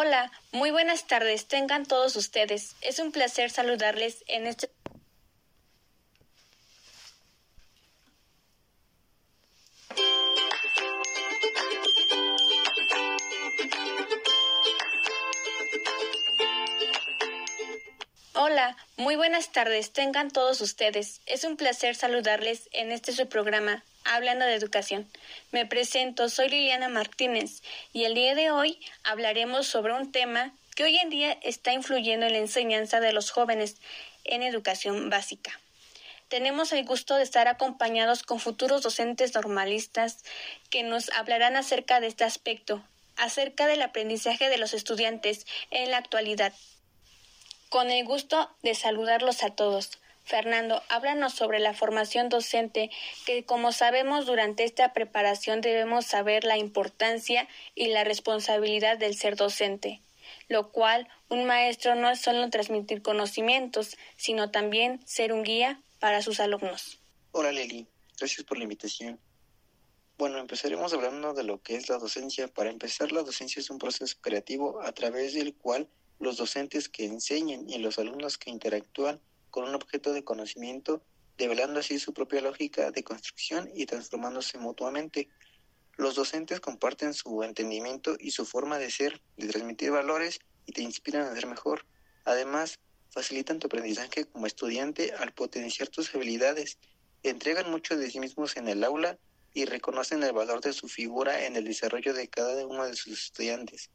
Hola, muy buenas tardes, tengan todos ustedes. Es un placer saludarles en este Hola, muy buenas tardes, tengan todos ustedes. Es un placer saludarles en este su programa, Hablando de Educación. Me presento, soy Liliana Martínez y el día de hoy hablaremos sobre un tema que hoy en día está influyendo en la enseñanza de los jóvenes en educación básica. Tenemos el gusto de estar acompañados con futuros docentes normalistas que nos hablarán acerca de este aspecto, acerca del aprendizaje de los estudiantes en la actualidad con el gusto de saludarlos a todos. Fernando, háblanos sobre la formación docente, que como sabemos durante esta preparación debemos saber la importancia y la responsabilidad del ser docente, lo cual un maestro no es solo transmitir conocimientos, sino también ser un guía para sus alumnos. Hola Lili, gracias por la invitación. Bueno, empezaremos hablando de lo que es la docencia. Para empezar, la docencia es un proceso creativo a través del cual los docentes que enseñan y los alumnos que interactúan con un objeto de conocimiento, develando así su propia lógica de construcción y transformándose mutuamente. Los docentes comparten su entendimiento y su forma de ser, de transmitir valores y te inspiran a ser mejor. Además, facilitan tu aprendizaje como estudiante al potenciar tus habilidades, entregan mucho de sí mismos en el aula y reconocen el valor de su figura en el desarrollo de cada uno de sus estudiantes.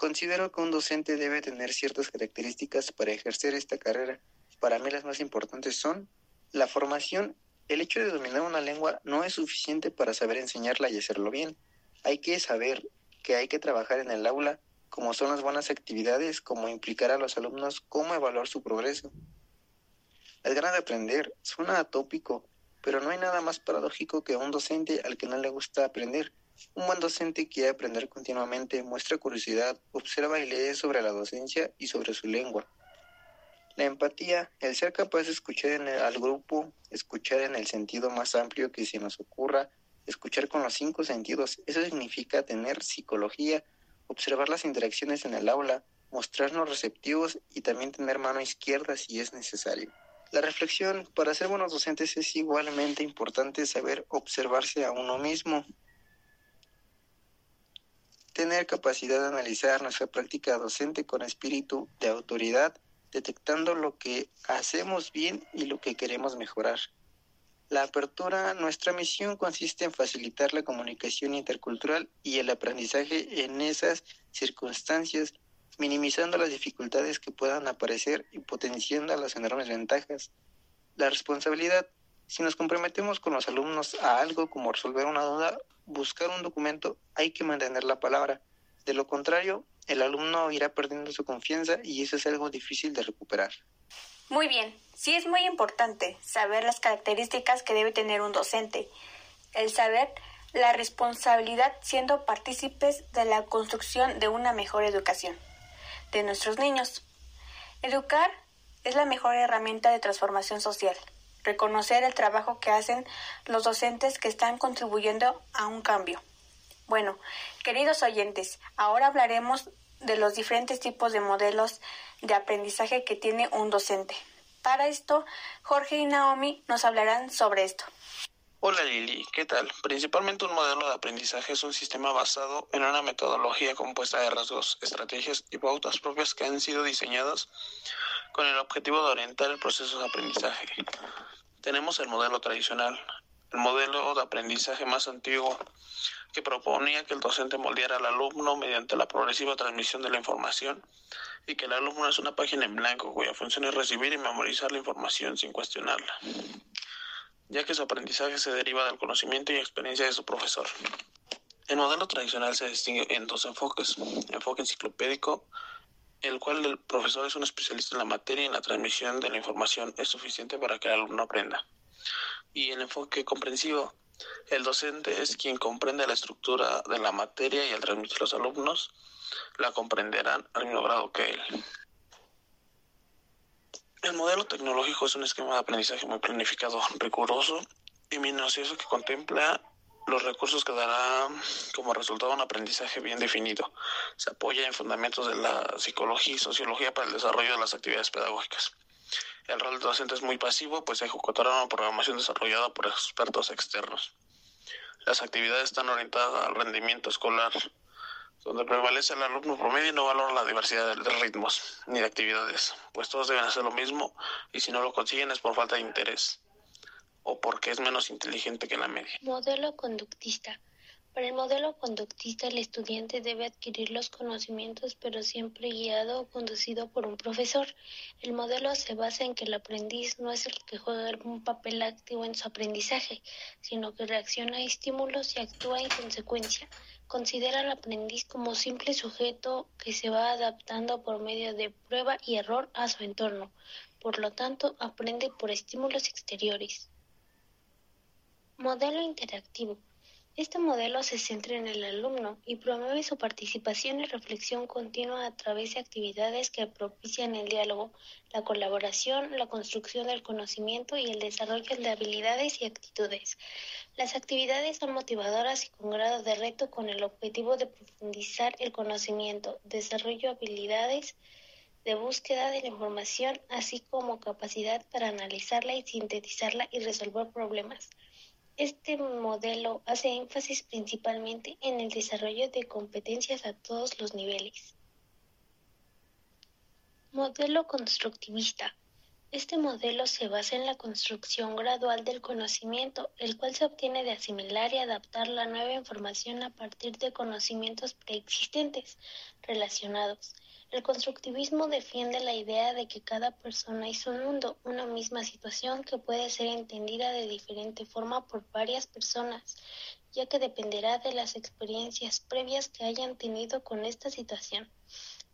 Considero que un docente debe tener ciertas características para ejercer esta carrera. Para mí las más importantes son la formación. El hecho de dominar una lengua no es suficiente para saber enseñarla y hacerlo bien. Hay que saber que hay que trabajar en el aula, como son las buenas actividades, como implicar a los alumnos, cómo evaluar su progreso. Las ganas de aprender suena atópico, pero no hay nada más paradójico que un docente al que no le gusta aprender. Un buen docente quiere aprender continuamente, muestra curiosidad, observa y lee sobre la docencia y sobre su lengua. La empatía, el ser capaz de escuchar en al grupo, escuchar en el sentido más amplio que se nos ocurra, escuchar con los cinco sentidos, eso significa tener psicología, observar las interacciones en el aula, mostrarnos receptivos y también tener mano izquierda si es necesario. La reflexión, para ser buenos docentes es igualmente importante saber observarse a uno mismo, tener capacidad de analizar nuestra práctica docente con espíritu de autoridad, detectando lo que hacemos bien y lo que queremos mejorar. La apertura, nuestra misión consiste en facilitar la comunicación intercultural y el aprendizaje en esas circunstancias, minimizando las dificultades que puedan aparecer y potenciando las enormes ventajas. La responsabilidad, si nos comprometemos con los alumnos a algo como resolver una duda, buscar un documento, hay que mantener la palabra. De lo contrario, el alumno irá perdiendo su confianza y eso es algo difícil de recuperar. Muy bien, sí es muy importante saber las características que debe tener un docente. El saber la responsabilidad siendo partícipes de la construcción de una mejor educación de nuestros niños. Educar es la mejor herramienta de transformación social reconocer el trabajo que hacen los docentes que están contribuyendo a un cambio. Bueno, queridos oyentes, ahora hablaremos de los diferentes tipos de modelos de aprendizaje que tiene un docente. Para esto, Jorge y Naomi nos hablarán sobre esto. Hola Lili, ¿qué tal? Principalmente un modelo de aprendizaje es un sistema basado en una metodología compuesta de rasgos, estrategias y pautas propias que han sido diseñadas con el objetivo de orientar el proceso de aprendizaje. Tenemos el modelo tradicional, el modelo de aprendizaje más antiguo, que proponía que el docente moldeara al alumno mediante la progresiva transmisión de la información y que el alumno es una página en blanco cuya función es recibir y memorizar la información sin cuestionarla, ya que su aprendizaje se deriva del conocimiento y experiencia de su profesor. El modelo tradicional se distingue en dos enfoques, enfoque enciclopédico el cual el profesor es un especialista en la materia y en la transmisión de la información es suficiente para que el alumno aprenda. Y el enfoque comprensivo, el docente es quien comprende la estructura de la materia y al transmitir a los alumnos la comprenderán al mismo grado que él. El modelo tecnológico es un esquema de aprendizaje muy planificado, riguroso y minucioso que contempla los recursos que dará como resultado un aprendizaje bien definido. Se apoya en fundamentos de la psicología y sociología para el desarrollo de las actividades pedagógicas. El rol del docente es muy pasivo, pues ejecutará una programación desarrollada por expertos externos. Las actividades están orientadas al rendimiento escolar, donde prevalece el alumno promedio y no valora la diversidad de ritmos ni de actividades, pues todos deben hacer lo mismo y si no lo consiguen es por falta de interés o porque es menos inteligente que la media. Modelo conductista. Para el modelo conductista, el estudiante debe adquirir los conocimientos, pero siempre guiado o conducido por un profesor. El modelo se basa en que el aprendiz no es el que juega un papel activo en su aprendizaje, sino que reacciona a estímulos y actúa en consecuencia. Considera al aprendiz como simple sujeto que se va adaptando por medio de prueba y error a su entorno. Por lo tanto, aprende por estímulos exteriores. Modelo interactivo. Este modelo se centra en el alumno y promueve su participación y reflexión continua a través de actividades que propician el diálogo, la colaboración, la construcción del conocimiento y el desarrollo de habilidades y actitudes. Las actividades son motivadoras y con grado de reto con el objetivo de profundizar el conocimiento, desarrollo de habilidades, de búsqueda de la información, así como capacidad para analizarla y sintetizarla y resolver problemas. Este modelo hace énfasis principalmente en el desarrollo de competencias a todos los niveles. Modelo constructivista. Este modelo se basa en la construcción gradual del conocimiento, el cual se obtiene de asimilar y adaptar la nueva información a partir de conocimientos preexistentes relacionados. El constructivismo defiende la idea de que cada persona es un mundo, una misma situación que puede ser entendida de diferente forma por varias personas, ya que dependerá de las experiencias previas que hayan tenido con esta situación.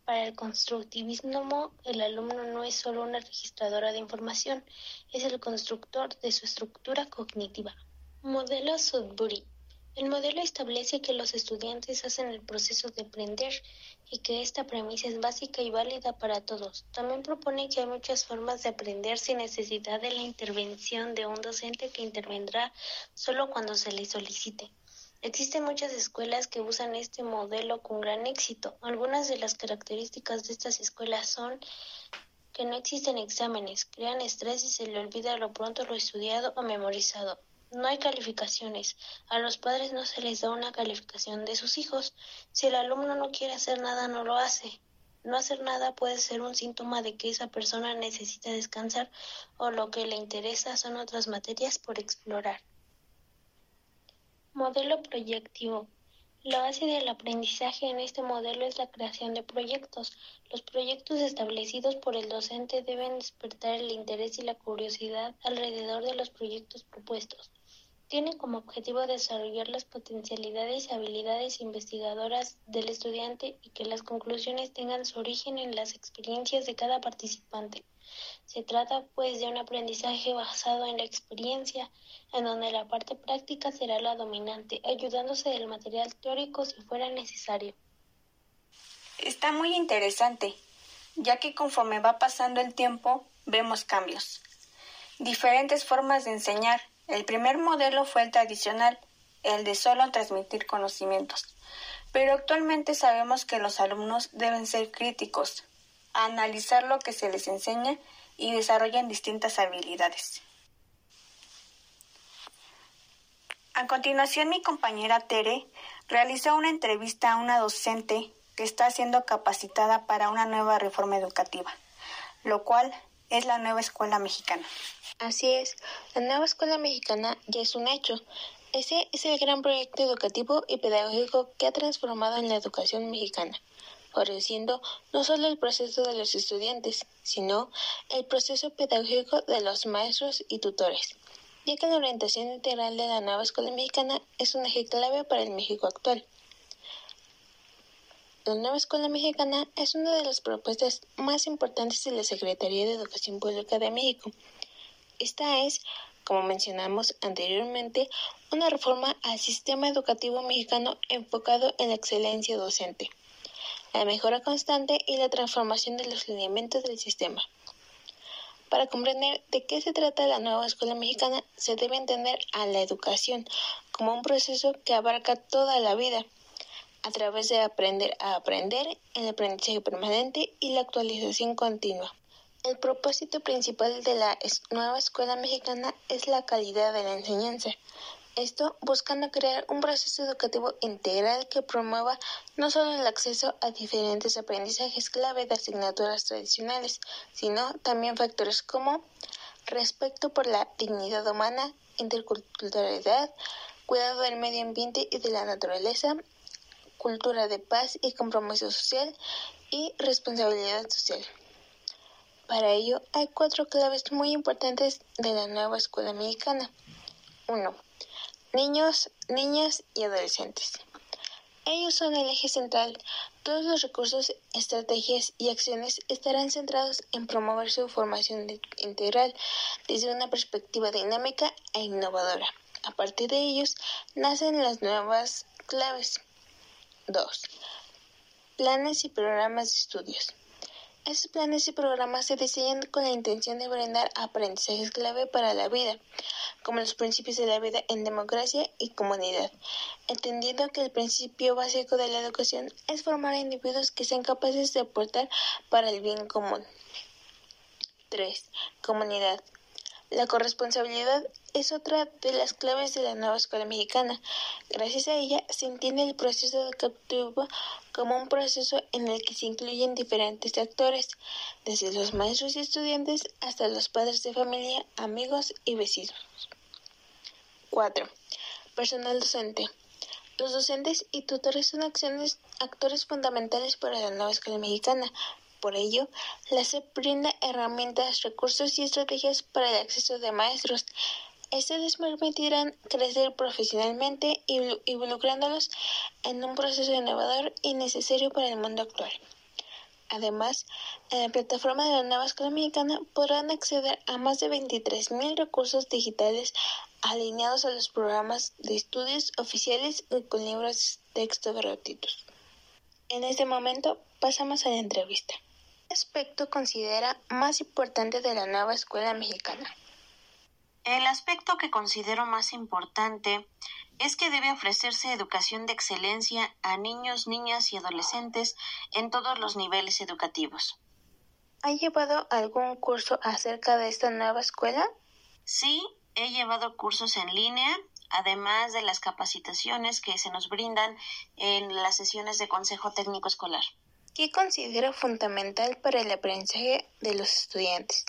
Para el constructivismo, el alumno no es solo una registradora de información, es el constructor de su estructura cognitiva. Modelo Sudbury el modelo establece que los estudiantes hacen el proceso de aprender y que esta premisa es básica y válida para todos. También propone que hay muchas formas de aprender sin necesidad de la intervención de un docente que intervendrá solo cuando se le solicite. Existen muchas escuelas que usan este modelo con gran éxito. Algunas de las características de estas escuelas son que no existen exámenes, crean estrés y se le olvida lo pronto lo estudiado o memorizado. No hay calificaciones. A los padres no se les da una calificación de sus hijos. Si el alumno no quiere hacer nada, no lo hace. No hacer nada puede ser un síntoma de que esa persona necesita descansar o lo que le interesa son otras materias por explorar. Modelo proyectivo. La base del aprendizaje en este modelo es la creación de proyectos. Los proyectos establecidos por el docente deben despertar el interés y la curiosidad alrededor de los proyectos propuestos. Tiene como objetivo desarrollar las potencialidades y habilidades investigadoras del estudiante y que las conclusiones tengan su origen en las experiencias de cada participante. Se trata, pues, de un aprendizaje basado en la experiencia, en donde la parte práctica será la dominante, ayudándose del material teórico si fuera necesario. Está muy interesante, ya que conforme va pasando el tiempo, vemos cambios. Diferentes formas de enseñar el primer modelo fue el tradicional, el de solo transmitir conocimientos. Pero actualmente sabemos que los alumnos deben ser críticos, analizar lo que se les enseña y desarrollan distintas habilidades. A continuación, mi compañera Tere realizó una entrevista a una docente que está siendo capacitada para una nueva reforma educativa, lo cual es la nueva escuela mexicana. Así es, la nueva escuela mexicana ya es un hecho. Ese es el gran proyecto educativo y pedagógico que ha transformado en la educación mexicana, favoreciendo no solo el proceso de los estudiantes, sino el proceso pedagógico de los maestros y tutores, ya que la orientación integral de la nueva escuela mexicana es un eje clave para el México actual. La nueva escuela mexicana es una de las propuestas más importantes de la Secretaría de Educación Pública de México esta es, como mencionamos anteriormente, una reforma al sistema educativo mexicano enfocado en la excelencia docente, la mejora constante y la transformación de los lineamientos del sistema. Para comprender de qué se trata la nueva escuela mexicana, se debe entender a la educación como un proceso que abarca toda la vida, a través de aprender a aprender, el aprendizaje permanente y la actualización continua. El propósito principal de la nueva escuela mexicana es la calidad de la enseñanza. Esto buscando crear un proceso educativo integral que promueva no solo el acceso a diferentes aprendizajes clave de asignaturas tradicionales, sino también factores como respeto por la dignidad humana, interculturalidad, cuidado del medio ambiente y de la naturaleza, cultura de paz y compromiso social y responsabilidad social. Para ello hay cuatro claves muy importantes de la nueva escuela mexicana. 1. Niños, niñas y adolescentes. Ellos son el eje central. Todos los recursos, estrategias y acciones estarán centrados en promover su formación integral desde una perspectiva dinámica e innovadora. A partir de ellos nacen las nuevas claves. 2. Planes y programas de estudios. Estos planes y programas se diseñan con la intención de brindar aprendizajes clave para la vida, como los principios de la vida en democracia y comunidad, entendiendo que el principio básico de la educación es formar individuos que sean capaces de aportar para el bien común. 3. Comunidad. La corresponsabilidad es otra de las claves de la nueva escuela mexicana. Gracias a ella se entiende el proceso educativo como un proceso en el que se incluyen diferentes actores, desde los maestros y estudiantes hasta los padres de familia, amigos y vecinos. 4. Personal docente. Los docentes y tutores son actores fundamentales para la nueva escuela mexicana, por ello, la SEP brinda herramientas, recursos y estrategias para el acceso de maestros. Estos les permitirán crecer profesionalmente involucrándolos en un proceso innovador y necesario para el mundo actual. Además, en la plataforma de la nueva escuela mexicana podrán acceder a más de 23.000 recursos digitales alineados a los programas de estudios oficiales y con libros de texto gratuitos. En este momento pasamos a la entrevista. ¿Qué aspecto considera más importante de la nueva escuela mexicana? El aspecto que considero más importante es que debe ofrecerse educación de excelencia a niños, niñas y adolescentes en todos los niveles educativos. ¿Ha llevado algún curso acerca de esta nueva escuela? Sí, he llevado cursos en línea, además de las capacitaciones que se nos brindan en las sesiones de Consejo Técnico Escolar. ¿Qué considero fundamental para el aprendizaje de los estudiantes?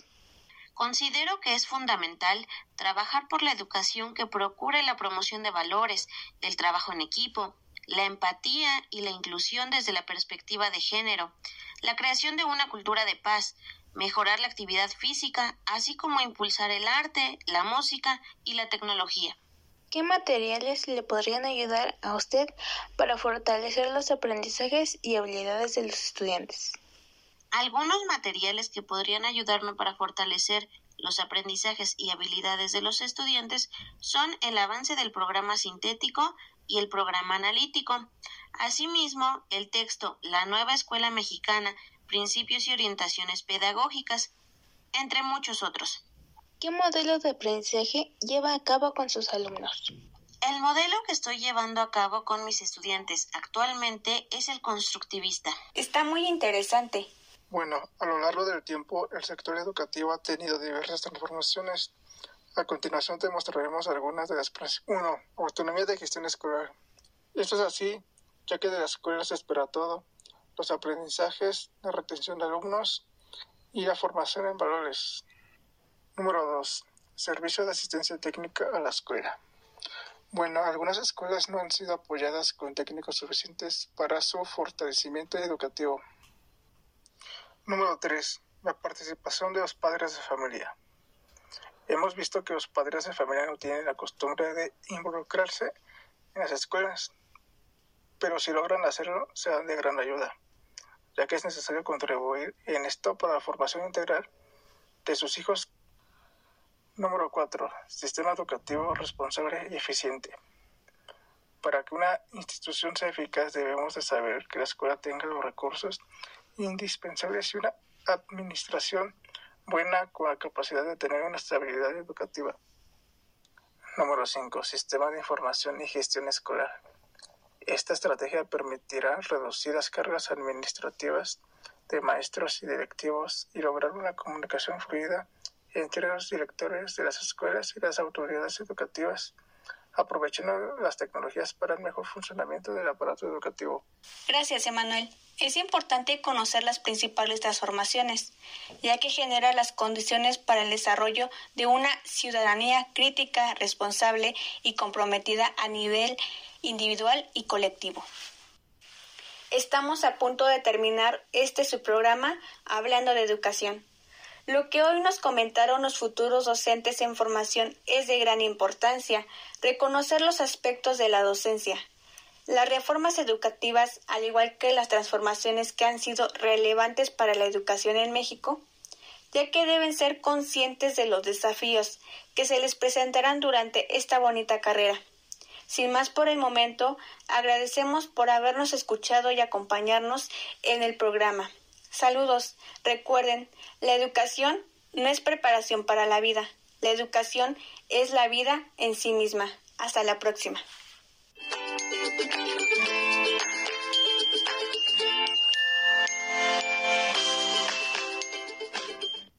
Considero que es fundamental trabajar por la educación que procure la promoción de valores, del trabajo en equipo, la empatía y la inclusión desde la perspectiva de género, la creación de una cultura de paz, mejorar la actividad física, así como impulsar el arte, la música y la tecnología. ¿Qué materiales le podrían ayudar a usted para fortalecer los aprendizajes y habilidades de los estudiantes? Algunos materiales que podrían ayudarme para fortalecer los aprendizajes y habilidades de los estudiantes son el avance del programa sintético y el programa analítico. Asimismo, el texto La nueva escuela mexicana, principios y orientaciones pedagógicas, entre muchos otros. ¿Qué modelo de aprendizaje lleva a cabo con sus alumnos? El modelo que estoy llevando a cabo con mis estudiantes actualmente es el constructivista. Está muy interesante. Bueno, a lo largo del tiempo el sector educativo ha tenido diversas transformaciones. A continuación te mostraremos algunas de las 1. Autonomía de gestión escolar. Esto es así, ya que de las escuelas se espera todo. Los aprendizajes, la retención de alumnos y la formación en valores. Número 2. Servicio de asistencia técnica a la escuela. Bueno, algunas escuelas no han sido apoyadas con técnicos suficientes para su fortalecimiento educativo. Número 3. La participación de los padres de familia. Hemos visto que los padres de familia no tienen la costumbre de involucrarse en las escuelas, pero si logran hacerlo, serán de gran ayuda, ya que es necesario contribuir en esto para la formación integral de sus hijos Número 4. Sistema educativo responsable y eficiente. Para que una institución sea eficaz debemos de saber que la escuela tenga los recursos indispensables y una administración buena con la capacidad de tener una estabilidad educativa. Número 5. Sistema de información y gestión escolar. Esta estrategia permitirá reducir las cargas administrativas de maestros y directivos y lograr una comunicación fluida entre los directores de las escuelas y las autoridades educativas aprovechando las tecnologías para el mejor funcionamiento del aparato educativo. Gracias, Emanuel. Es importante conocer las principales transformaciones, ya que genera las condiciones para el desarrollo de una ciudadanía crítica, responsable y comprometida a nivel individual y colectivo. Estamos a punto de terminar este su programa hablando de educación. Lo que hoy nos comentaron los futuros docentes en formación es de gran importancia, reconocer los aspectos de la docencia. Las reformas educativas, al igual que las transformaciones que han sido relevantes para la educación en México, ya que deben ser conscientes de los desafíos que se les presentarán durante esta bonita carrera. Sin más por el momento, agradecemos por habernos escuchado y acompañarnos en el programa. Saludos. Recuerden, la educación no es preparación para la vida. La educación es la vida en sí misma. Hasta la próxima.